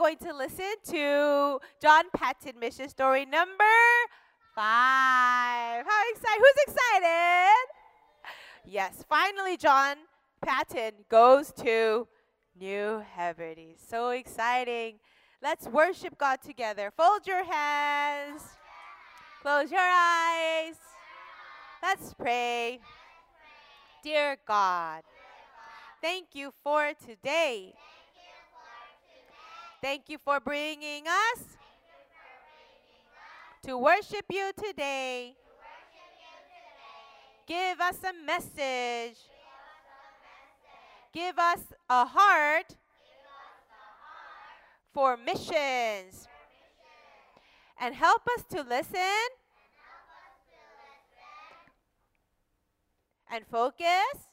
going to listen to John Paton Mission Story number five. How excited? Who's excited? Yes, finally John Paton goes to New Hebrides. So exciting. Let's worship God together. Fold your hands. Close your eyes. Let's pray. Dear God, thank you for today. Thank you for bringing us to worship you today. Give us a message. Give us a heart for missions. And help us to listen and focus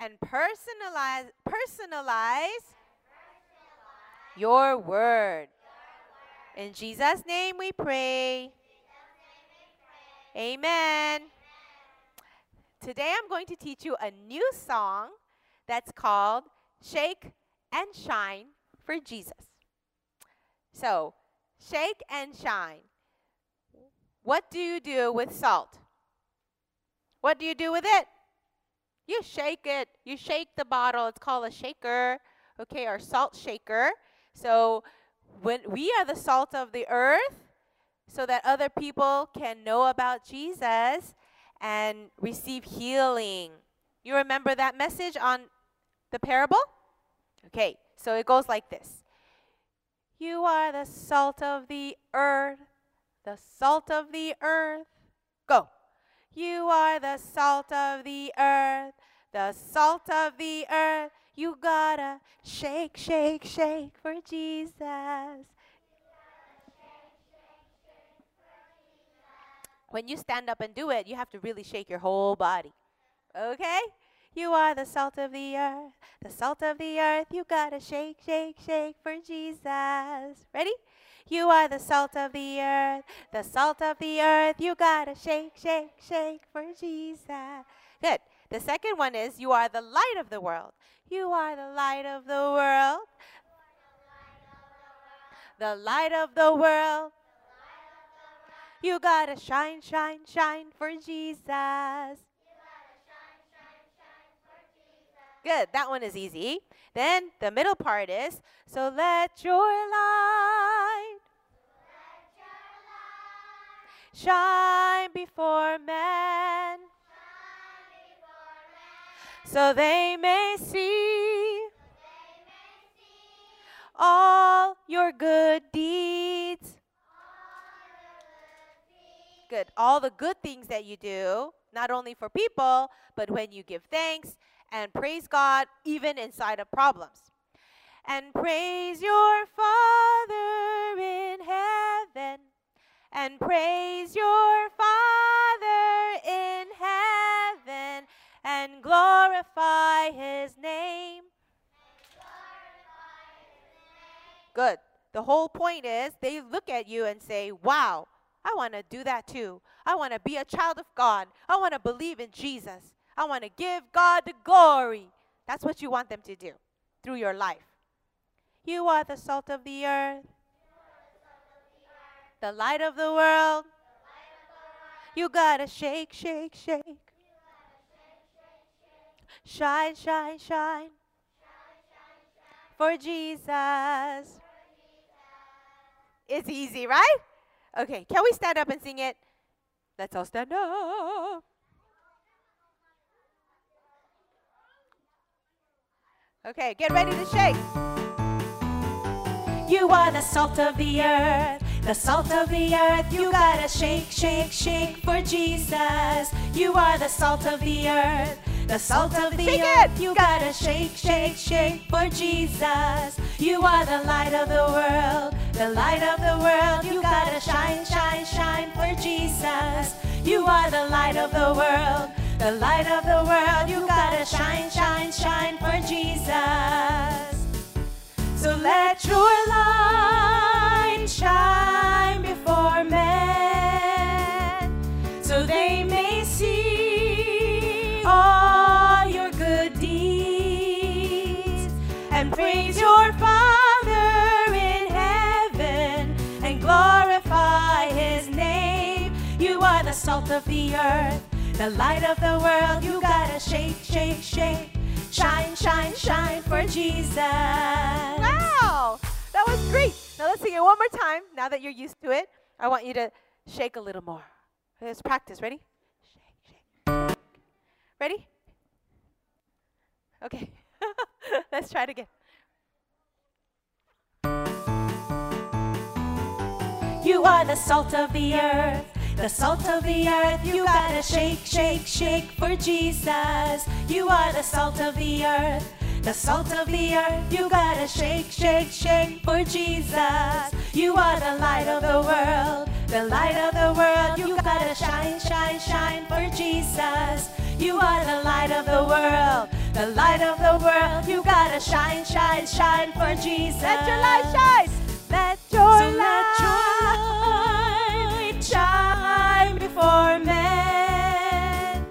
and personalize personalize your word. In Jesus' name we pray. Amen. Today I'm going to teach you a new song that's called Shake and Shine for Jesus. So, shake and shine. What do you do with salt? What do you do with it? You shake it. You shake the bottle. It's called a shaker, okay, or salt shaker. So when we are the salt of the earth, so that other people can know about Jesus and receive healing. You remember that message on the parable? Okay, so it goes like this You are the salt of the earth, the salt of the earth. Go. You are the salt of the earth, the salt of the earth. You gotta shake, shake, shake for Jesus. When you stand up and do it, you have to really shake your whole body. Okay? You are the salt of the earth, the salt of the earth. You gotta shake, shake, shake for Jesus. Ready? You are the salt of the earth, the salt of the earth. You gotta shake, shake, shake for Jesus. Good. The second one is you are the light of the world. You are the light of the world. The light of the world. You gotta shine, shine, shine for Jesus. Good, that one is easy. Then the middle part is so let your light shine before men so they may see all your good deeds. Good. All the good things that you do, not only for people, but when you give thanks and praise God, even inside of problems. And praise your Father in heaven, and praise your Father in heaven, and glorify his name. Good. The whole point is they look at you and say, Wow, I want to do that too. I want to be a child of God. I want to believe in Jesus. I want to give God the glory. That's what you want them to do through your life. You are the salt of the earth, the light of the world. You gotta shake, shake, shake. Shine, shine, shine. For Jesus. It's easy, right? Okay, can we stand up and sing it? Let's all stand up. Okay, get ready to shake. You are the salt of the earth, the salt of the earth. You gotta shake, shake, shake for Jesus. You are the salt of the earth, the salt of the earth. You gotta shake, shake, shake for Jesus. You are the light of the world, the light of the world. You gotta shine, shine, shine for Jesus. You are the light of the world, the light of the world. You gotta shine, shine, shine for Jesus. So let your light the earth, the light of the world. You gotta shake, shake, shake. Shine, shine, shine for Jesus. Wow, that was great. Now let's sing it one more time. Now that you're used to it, I want you to shake a little more. Let's practice. Ready? Shake, shake. Ready? Okay. let's try it again. You are the salt of the earth. The salt of the earth, you gotta shake, shake, shake for Jesus. You are the salt of the earth. The salt of the earth, you gotta shake, shake, shake for Jesus. You are the light of the world. The light of the world, you gotta shine, shine, shine for Jesus. You are the light of the world. The light of the world, you gotta shine, shine, shine for Jesus. Let your light shine. Let your So light let your before men,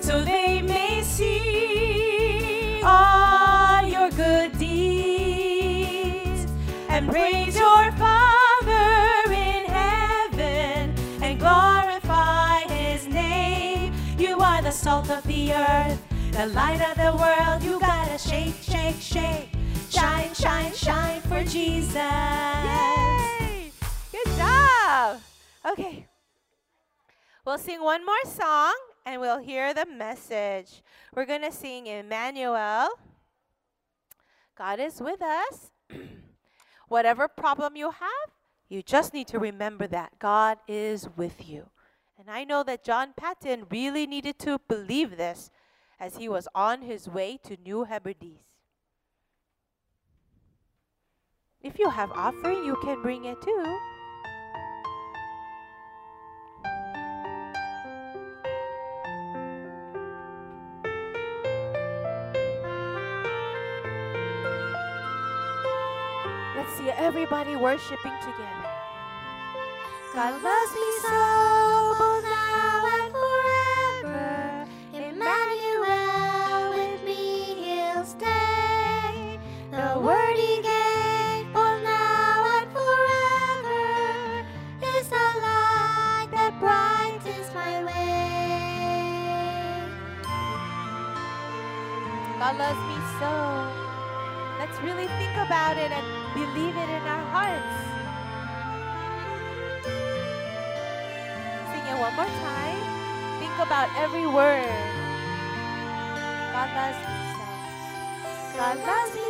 so they may see all your good deeds and praise your Father in heaven and glorify His name. You are the salt of the earth, the light of the world. You gotta shake, shake, shake. Shine, shine, shine for Jesus. Yay! Good job. Okay. We'll sing one more song and we'll hear the message. We're going to sing Emmanuel. God is with us. Whatever problem you have, you just need to remember that God is with you. And I know that John Paton really needed to believe this as he was on his way to New Hebrides. If you have offering, you can bring it too. Everybody worshiping together. God loves me so, both now and forever. Emmanuel, with me he'll stay. The word he gave, both now and forever, is the light that brightens my way. God loves me so. Let's really think about it and believe it in our hearts. Sing it one more time. Think about every word. God loves me. God loves me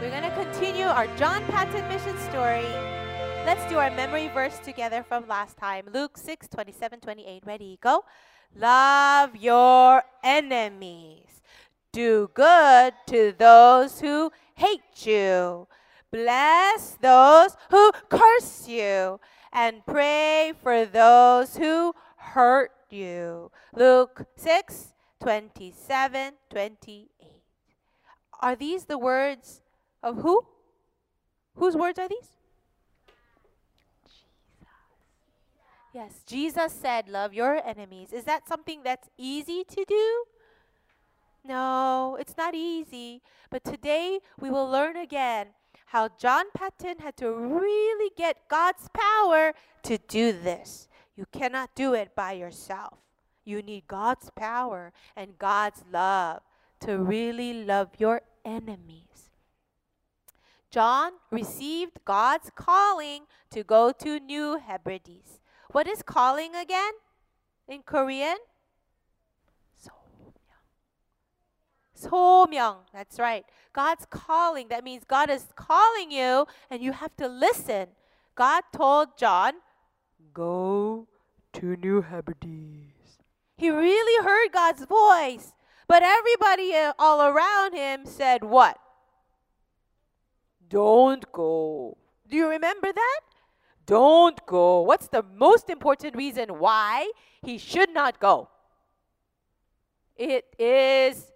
we're going to continue our John Paton mission story. Let's do our memory verse together from last time Luke 6 27 28. Ready? Go. Love your enemies. Do good to those who hate you. Bless those who curse you. And pray for those who hurt you. Luke 6 27 28. Are these the words of who? Whose words are these? Jesus. Yes, Jesus said, Love your enemies. Is that something that's easy to do? No, it's not easy. But today we will learn again how John Paton had to really get God's power to do this. You cannot do it by yourself. You need God's power and God's love to really love your enemies. John received God's calling to go to New Hebrides. What is calling again in Korean? 소명. That's right. God's calling. That means God is calling you and you have to listen. God told John, go to New Hebrides. He really heard God's voice. But everybody uh, all around him said, What? Don't go. Do you remember that? Don't go. What's the most important reason why he should not go? It is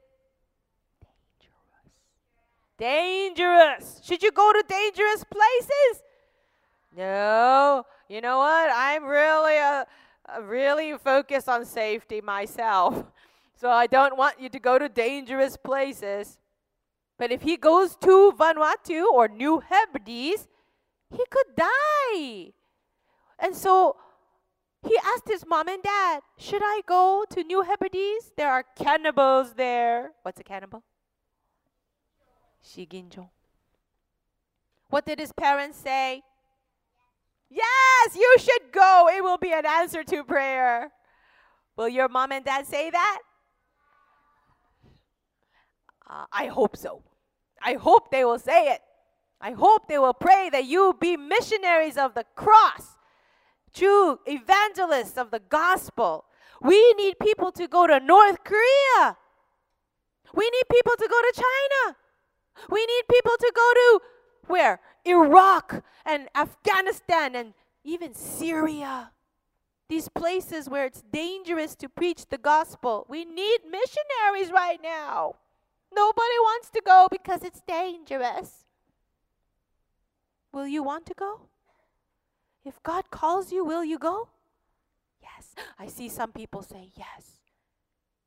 dangerous. Dangerous. Should you go to dangerous places? No. You know what? I'm really uh, uh really focused on safety myself. So I don't want you to go to dangerous places. But if he goes to Vanuatu or New Hebrides, he could die. And so he asked his mom and dad, Should I go to New Hebrides? There are cannibals there. What's a cannibal? Shiginjo. What did his parents say? Yes, you should go. It will be an answer to prayer. Will your mom and dad say that? Uh, I hope so. I hope they will say it. I hope they will pray that you be missionaries of the cross, true evangelists of the gospel. We need people to go to North Korea. We need people to go to China. We need people to go to where? Iraq and Afghanistan and even Syria. These places where it's dangerous to preach the gospel. We need missionaries right now. Nobody wants to go because it's dangerous. Will you want to go? If God calls you, will you go? Yes. I see some people say, Yes.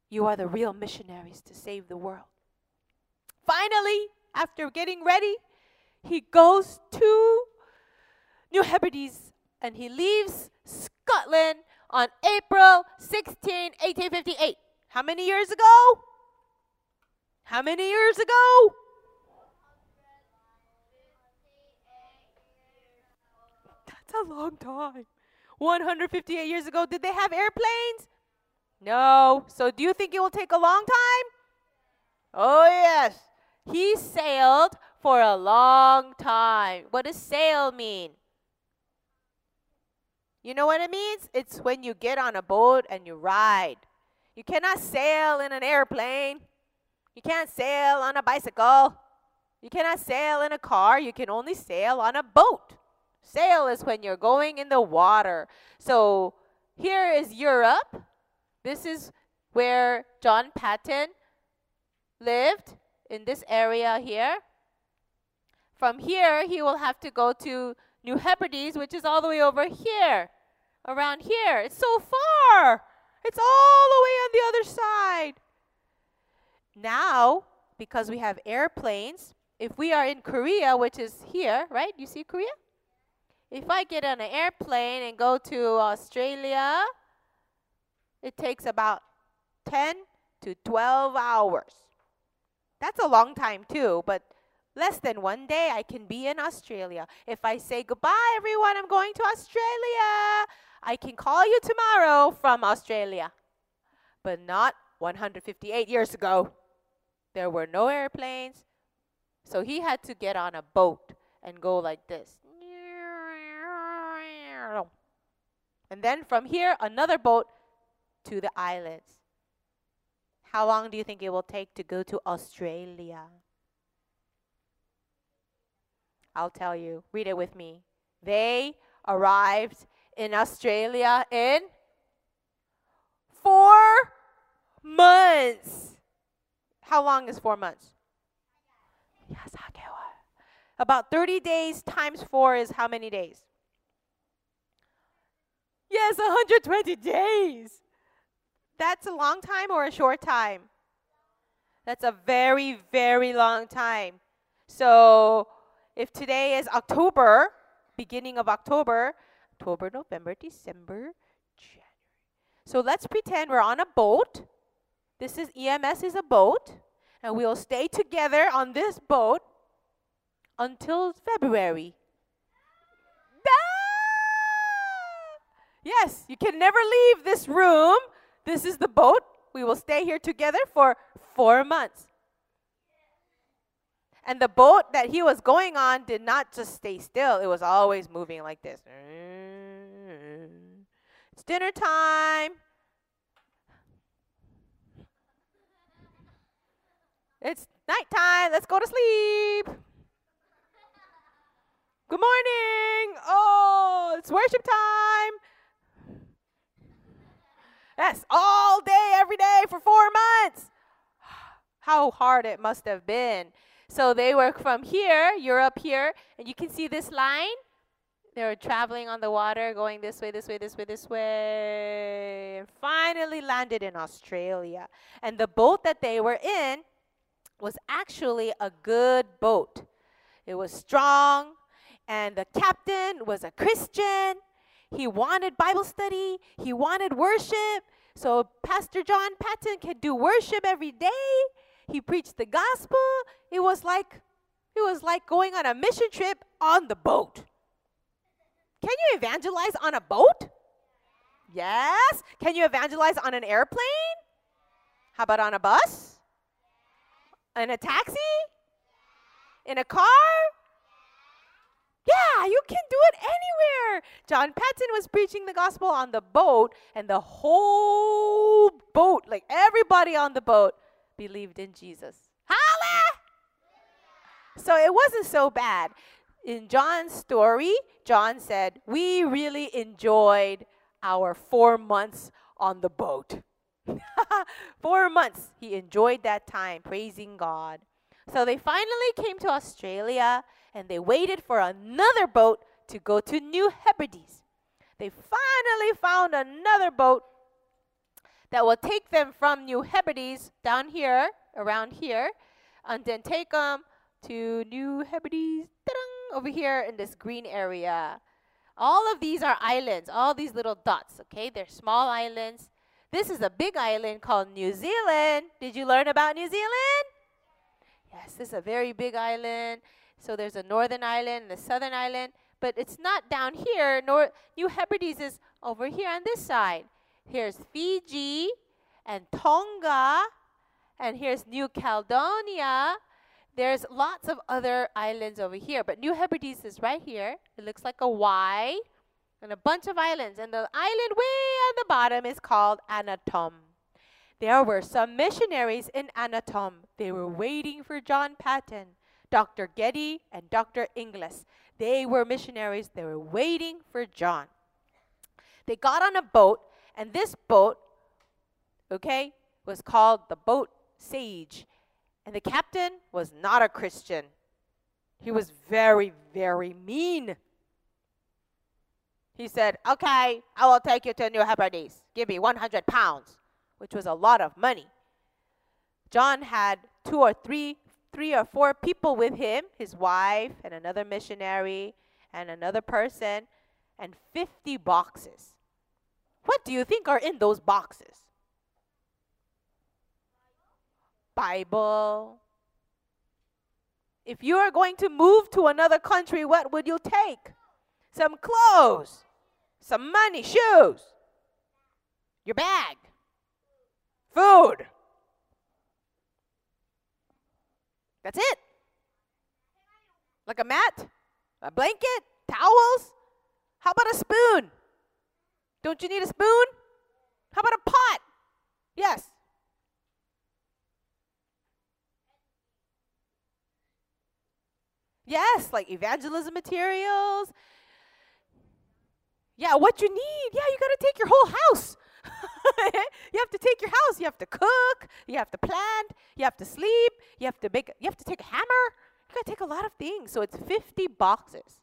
You are the real missionaries to save the world. Finally, after getting ready, he goes to New Hebrides and he leaves Scotland on April 16, 1858. How many years ago? How many years ago? That's a long time. 158 years ago, did they have airplanes? No. So do you think it will take a long time? Oh, yes. He sailed for a long time. What does sail mean? You know what it means? It's when you get on a boat and you ride. You cannot sail in an airplane. You can't sail on a bicycle. You cannot sail in a car. You can only sail on a boat. Sail is when you're going in the water. So here is Europe. This is where John Paton lived in this area here. From here, he will have to go to New Hebrides, which is all the way over here, around here. It's so far. It's all the way on the other side. Now, because we have airplanes, if we are in Korea, which is here, right? You see Korea? If I get on an airplane and go to Australia, it takes about 10 to 12 hours. That's a long time too, but less than one day I can be in Australia. If I say goodbye, everyone, I'm going to Australia, I can call you tomorrow from Australia. But not 158 years ago. There were no airplanes. So he had to get on a boat and go like this. And then from here, another boat to the islands. How long do you think it will take to go to Australia? I'll tell you. Read it with me. They arrived in Australia in four months. How long is four months? Yes, About 30 days times four is how many days? Yes, 120 days. That's a long time or a short time? That's a very, very long time. So if today is October, beginning of October, October, November, December, January. So let's pretend we're on a boat this is EMS is a boat, and we'll stay together on this boat until February. Yes, you can never leave this room. This is the boat. We will stay here together for four months. And the boat that he was going on did not just stay still, it was always moving like this. It's dinner time. It's nighttime. Let's go to sleep. Good morning. Oh, it's worship time. Yes, all day, every day for four months. How hard it must have been. So they were from here, you're up here, and you can see this line. They were traveling on the water, going this way, this way, this way, this way, and finally landed in Australia. And the boat that they were in was actually a good boat. It was strong, and the captain was a Christian. He wanted Bible study, he wanted worship. So Pastor John Paton could do worship every day. He preached the gospel. It was like it was like going on a mission trip on the boat. Can you evangelize on a boat? Yes. Can you evangelize on an airplane? How about on a bus? In a taxi? In a car? Yeah, you can do it anywhere. John Paton was preaching the gospel on the boat, and the whole boat, like everybody on the boat, believed in Jesus. Holla! So it wasn't so bad. In John's story, John said, We really enjoyed our four months on the boat. four months. He enjoyed that time praising God. So they finally came to Australia and they waited for another boat to go to New Hebrides. They finally found another boat that will take them from New Hebrides down here, around here, and then take them to New Hebrides over here in this green area. All of these are islands, all these little dots, okay? They're small islands. This is a big island called New Zealand. Did you learn about New Zealand? Yes, this is a very big island. So there's a northern island and a southern island, but it's not down here. Nor New Hebrides is over here on this side. Here's Fiji and Tonga, and here's New Caledonia. There's lots of other islands over here, but New Hebrides is right here. It looks like a Y and a bunch of islands. And the island way at the bottom is called Anatom. There were some missionaries in Anatom. They were waiting for John Paton, Dr. Geddie, and Dr. Inglis. They were missionaries. They were waiting for John. They got on a boat, and this boat, okay, was called the boat Sage. And the captain was not a Christian. He was very, very mean. He said, Okay, I will take you to New Hebrides. Give me 100 pounds, which was a lot of money. John had two or three, three or four people with him his wife, and another missionary, and another person, and 50 boxes. What do you think are in those boxes? Bible. If you are going to move to another country, what would you take? Some clothes, some money, shoes, your bag, food. That's it. Like a mat, a blanket, towels. How about a spoon? Don't you need a spoon? How about a pot? Yes. Yes, like evangelism materials. Yeah, what you need. Yeah, you got to take your whole house. you have to take your house. You have to cook. You have to plant. You have to sleep. You have to make. You have to take a hammer. You got to take a lot of things. So it's 50 boxes.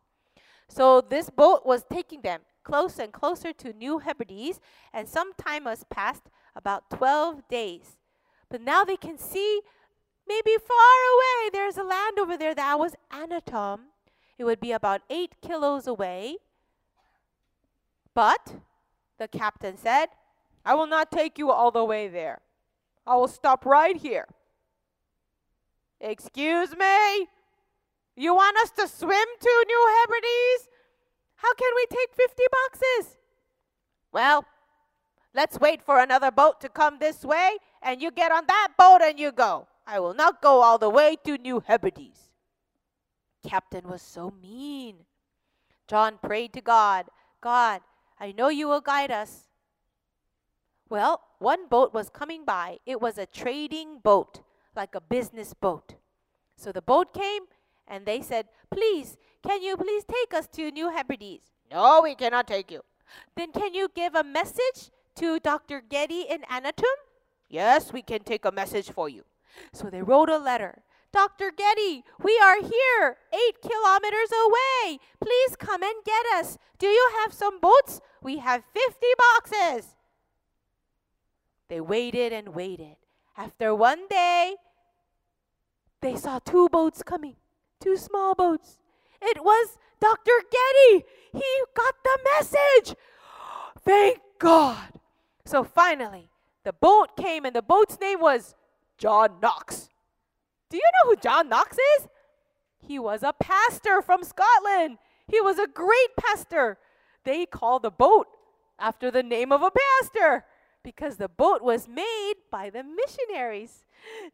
So this boat was taking them closer and closer to New Hebrides, and some time has passed, about 12 days. But now they can see maybe far away, there's a land over there that was Anatom. It would be about eight kilos away. But the captain said, I will not take you all the way there. I will stop right here. Excuse me? You want us to swim to New Hebrides? How can we take 50 boxes? Well, let's wait for another boat to come this way, and you get on that boat and you go. I will not go all the way to New Hebrides. Captain was so mean. John prayed to God God, I know you will guide us. Well, one boat was coming by. It was a trading boat, like a business boat. So the boat came and they said, Please, can you please take us to New Hebrides? No, we cannot take you. Then can you give a message to Dr. Geddie in Anatom? Yes, we can take a message for you. So they wrote a letter. Dr. Geddie, we are here, eight kilometers away. Please come and get us. Do you have some boats? We have 50 boxes. They waited and waited. After one day, they saw two boats coming, two small boats. It was Dr. Geddie. He got the message. Thank God. So finally, the boat came, and the boat's name was John Knox. Do you know who John Knox is? He was a pastor from Scotland. He was a great pastor. They call the boat after the name of a pastor because the boat was made by the missionaries.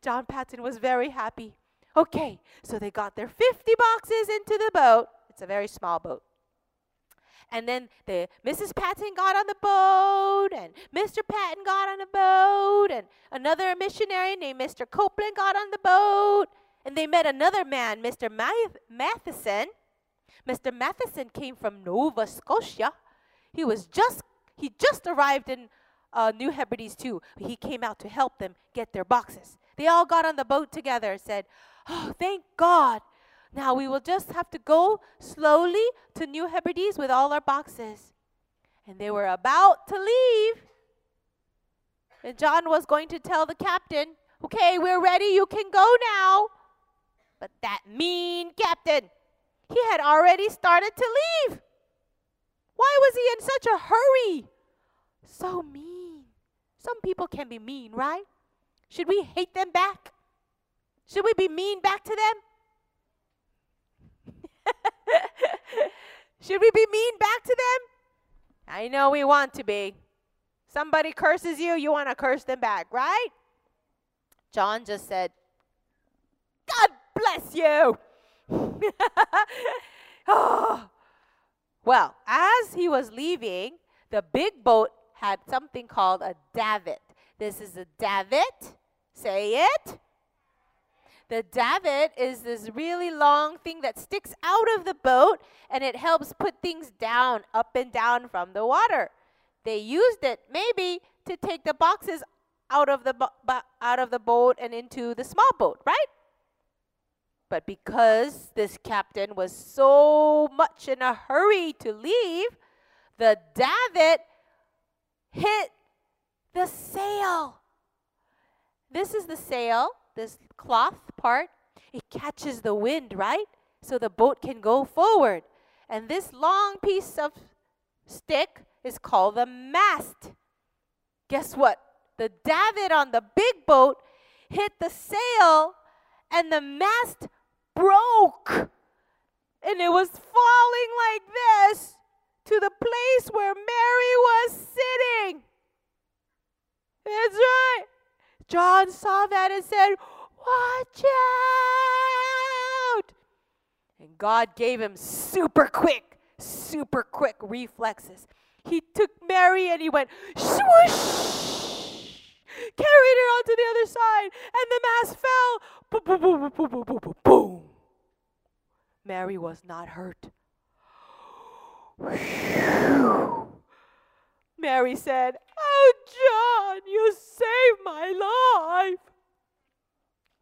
John Paton was very happy. Okay, so they got their 50 boxes into the boat. It's a very small boat. And then the Mrs. Paton got on the boat, and Mr. Paton got on the boat, and another missionary named Mr. Copeland got on the boat, and they met another man, Mr. Math- Matheson. Mr. Matheson came from Nova Scotia. He was just he just arrived in uh, New Hebrides too. He came out to help them get their boxes. They all got on the boat together and said, "Oh, thank God! Now we will just have to go slowly to New Hebrides with all our boxes." And they were about to leave. And John was going to tell the captain, "Okay, we're ready. You can go now." But that mean captain, he had already started to leave. Why was he in such a hurry? So mean. Some people can be mean, right? Should we hate them back? Should we be mean back to them? Should we be mean back to them? I know we want to be. Somebody curses you, you want to curse them back, right? John just said, God bless you. oh. Well, as he was leaving, the big boat had something called a davit. This is a davit. Say it. The davit is this really long thing that sticks out of the boat and it helps put things down, up and down from the water. They used it maybe to take the boxes out of the out of the boat and into the small boat, right? But because this captain was so much in a hurry to leave, the davit hit the sail. This is the sail, this cloth part. It catches the wind, right? So the boat can go forward. And this long piece of stick is called the mast. Guess what? The davit on the big boat hit the sail, and the mast broke. And it was falling like this to the place where Mary was sitting. That's right. John saw that and said, Watch out! And God gave him super quick, super quick reflexes. He took Mary and he went swoosh, carried her onto the other side, and the mass fell. Boom, boom, boom, boom, boom, boom, boom, boom. Mary was not hurt. Mary said, Oh, John, you saved my life.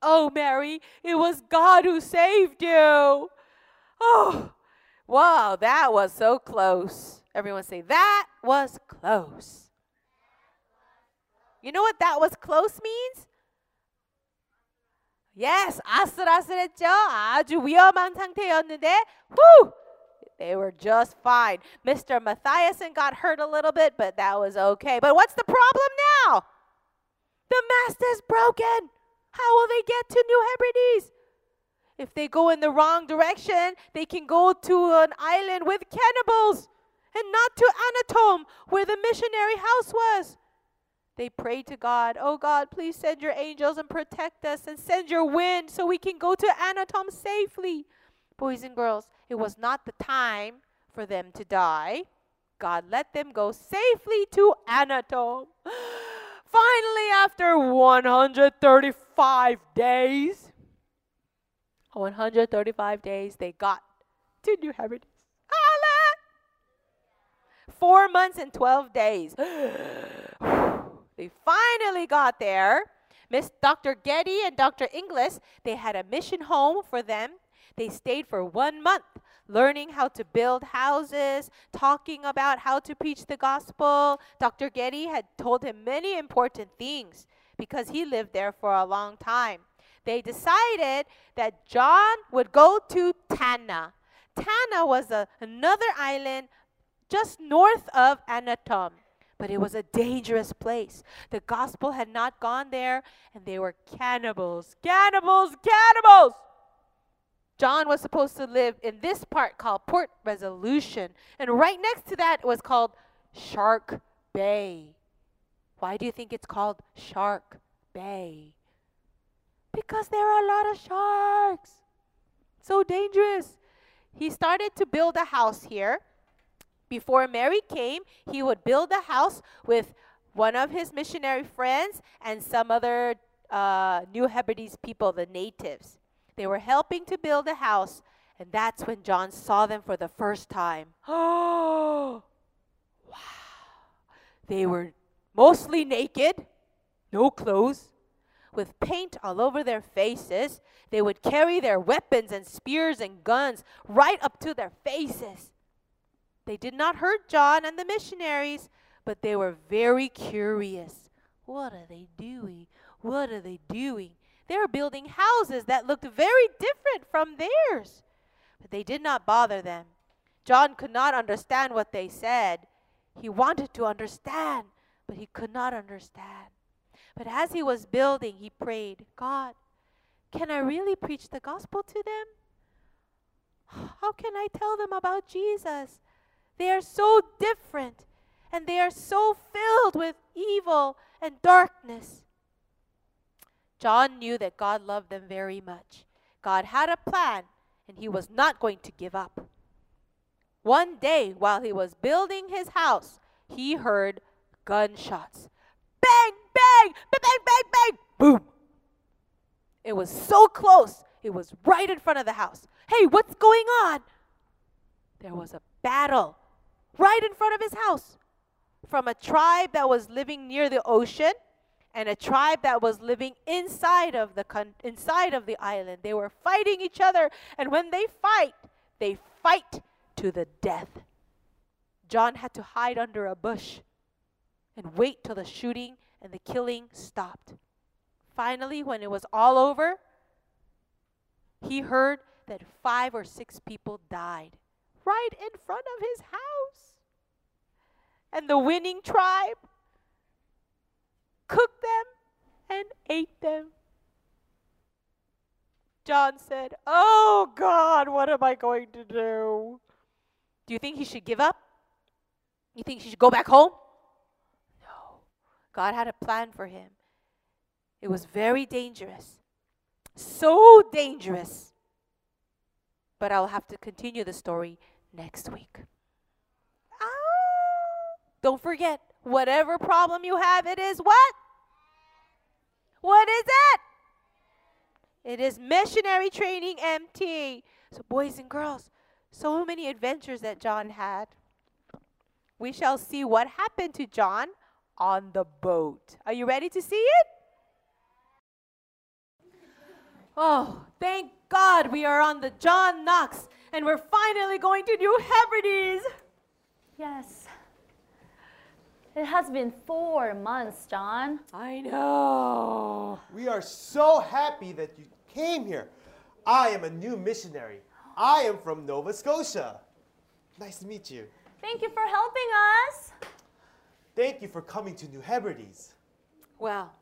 Oh, Mary, it was God who saved you. Oh, wow, that was so close. Everyone say, That was close. You know what that was close means? Yes, 아슬아슬했죠. 아주 위험한 상태였는데, whoo, They were just fine. Mr. Matheson got hurt a little bit, but that was okay. But what's the problem now? The mast is broken. How will they get to New Hebrides? If they go in the wrong direction, they can go to an island with cannibals and not to Anatome, where the missionary house was. They prayed to God, Oh God, please send your angels and protect us and send your wind so we can go to Anatome safely. Boys and girls, it was not the time for them to die. God let them go safely to Anatome. Finally, after 135 days, 135 days, they got to New Hebrides. Four months and 12 days. they finally got there. Miss Dr. Geddie and Dr. Inglis, they had a mission home for them. They stayed for one month learning how to build houses, talking about how to preach the gospel. Dr. Geddie had told him many important things because he lived there for a long time. They decided that John would go to Tanna. Tanna was a, another island just north of Anatome. But it was a dangerous place. The gospel had not gone there, and they were cannibals. Cannibals! Cannibals! John was supposed to live in this part called Port Resolution. And right next to that was called Shark Bay. Why do you think it's called Shark Bay? Because there are a lot of sharks. So dangerous. He started to build a house here. Before Mary came, he would build a house with one of his missionary friends and some other uh, New Hebrides people, the natives. They were helping to build a house, and that's when John saw them for the first time. Oh, wow. They were mostly naked, no clothes, with paint all over their faces. They would carry their weapons and spears and guns right up to their faces. They did not hurt John and the missionaries, but they were very curious. What are they doing? What are they doing? They were building houses that looked very different from theirs. But they did not bother them. John could not understand what they said. He wanted to understand, but he could not understand. But as he was building, he prayed, God, can I really preach the gospel to them? How can I tell them about Jesus? They are so different and they are so filled with evil and darkness. John knew that God loved them very much. God had a plan and he was not going to give up. One day, while he was building his house, he heard gunshots. Bang, bang, bang, bang, bang, bang, boom. It was so close. It was right in front of the house. Hey, what's going on? There was a battle right in front of his house from a tribe that was living near the ocean and a tribe that was living inside of the con- inside of the island. They were fighting each other, and when they fight, they fight to the death. John had to hide under a bush and wait till the shooting and the killing stopped. Finally, when it was all over, he heard that five or six people died right in front of his house. And the winning tribe cooked them and ate them. John said, Oh God, what am I going to do? Do you think he should give up? You think he should go back home? No. God had a plan for him. It was very dangerous. So dangerous. But I'll have to continue the story next week. Ah, don't forget, whatever problem you have, it is what? What is it? It is missionary training MT. So, boys and girls, so many adventures that John had. We shall see what happened to John on the boat. Are you ready to see it? Oh, thank God we are on the John Knox and we're finally going to New Hebrides. Yes. It has been four months, John. I know. We are so happy that you came here. I am a new missionary. I am from Nova Scotia. Nice to meet you. Thank you for helping us. Thank you for coming to New Hebrides. Well,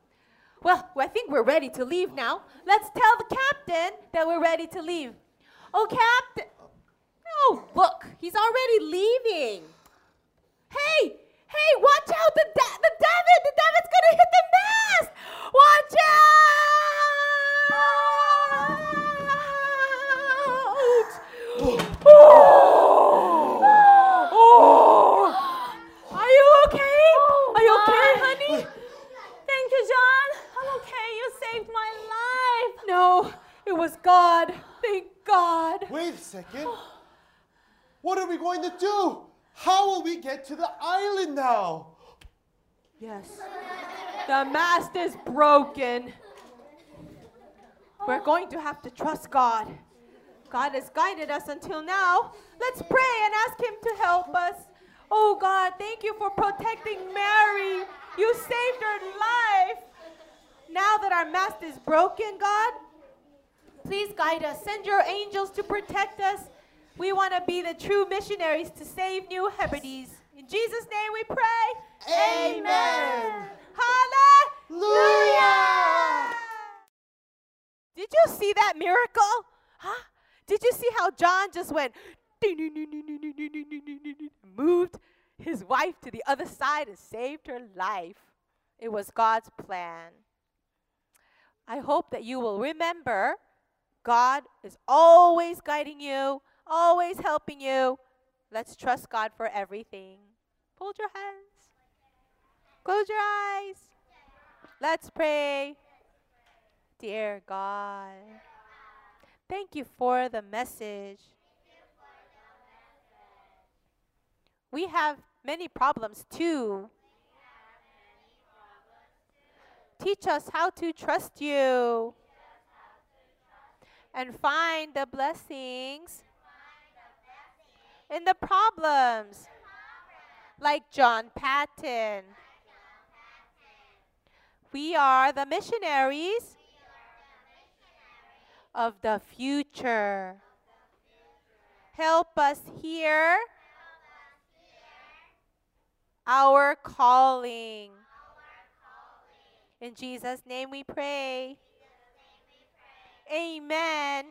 Well, I think we're ready to leave now. Let's tell the captain that we're ready to leave. Oh, captain. Oh, look, he's already leaving. Hey, hey, watch out! The da- the David, the David's gonna hit the mast. Watch out! Oh. Oh. Are you okay? Are you okay, oh, honey? Thank you, John. I'm okay. You saved my life. No, it was God. Thank God. Wait a second. What are we going to do? How will we get to the island now? Yes. The mast is broken. We're going to have to trust God. God has guided us until now. Let's pray and ask Him to help us. Oh God, thank you for protecting Mary. You saved her life. Now that our mast is broken, God, please guide us. Send your angels to protect us. We want to be the true missionaries to save New Hebrides. In Jesus' name we pray. Amen. Hallelujah! Did you see that miracle? Huh? Did you see how John just went moved his wife to the other side and saved her life? It was God's plan. I hope that you will remember God is always guiding you, always helping you. Let's trust God for everything. Hold your hands. Close your eyes. Let's pray. Dear God, thank you for the message. We have many problems too. Teach us how to trust you and find the blessings in the problems, like John Paton. We are the missionaries of the future. Help us hear our calling. In Jesus' name we pray. Amen.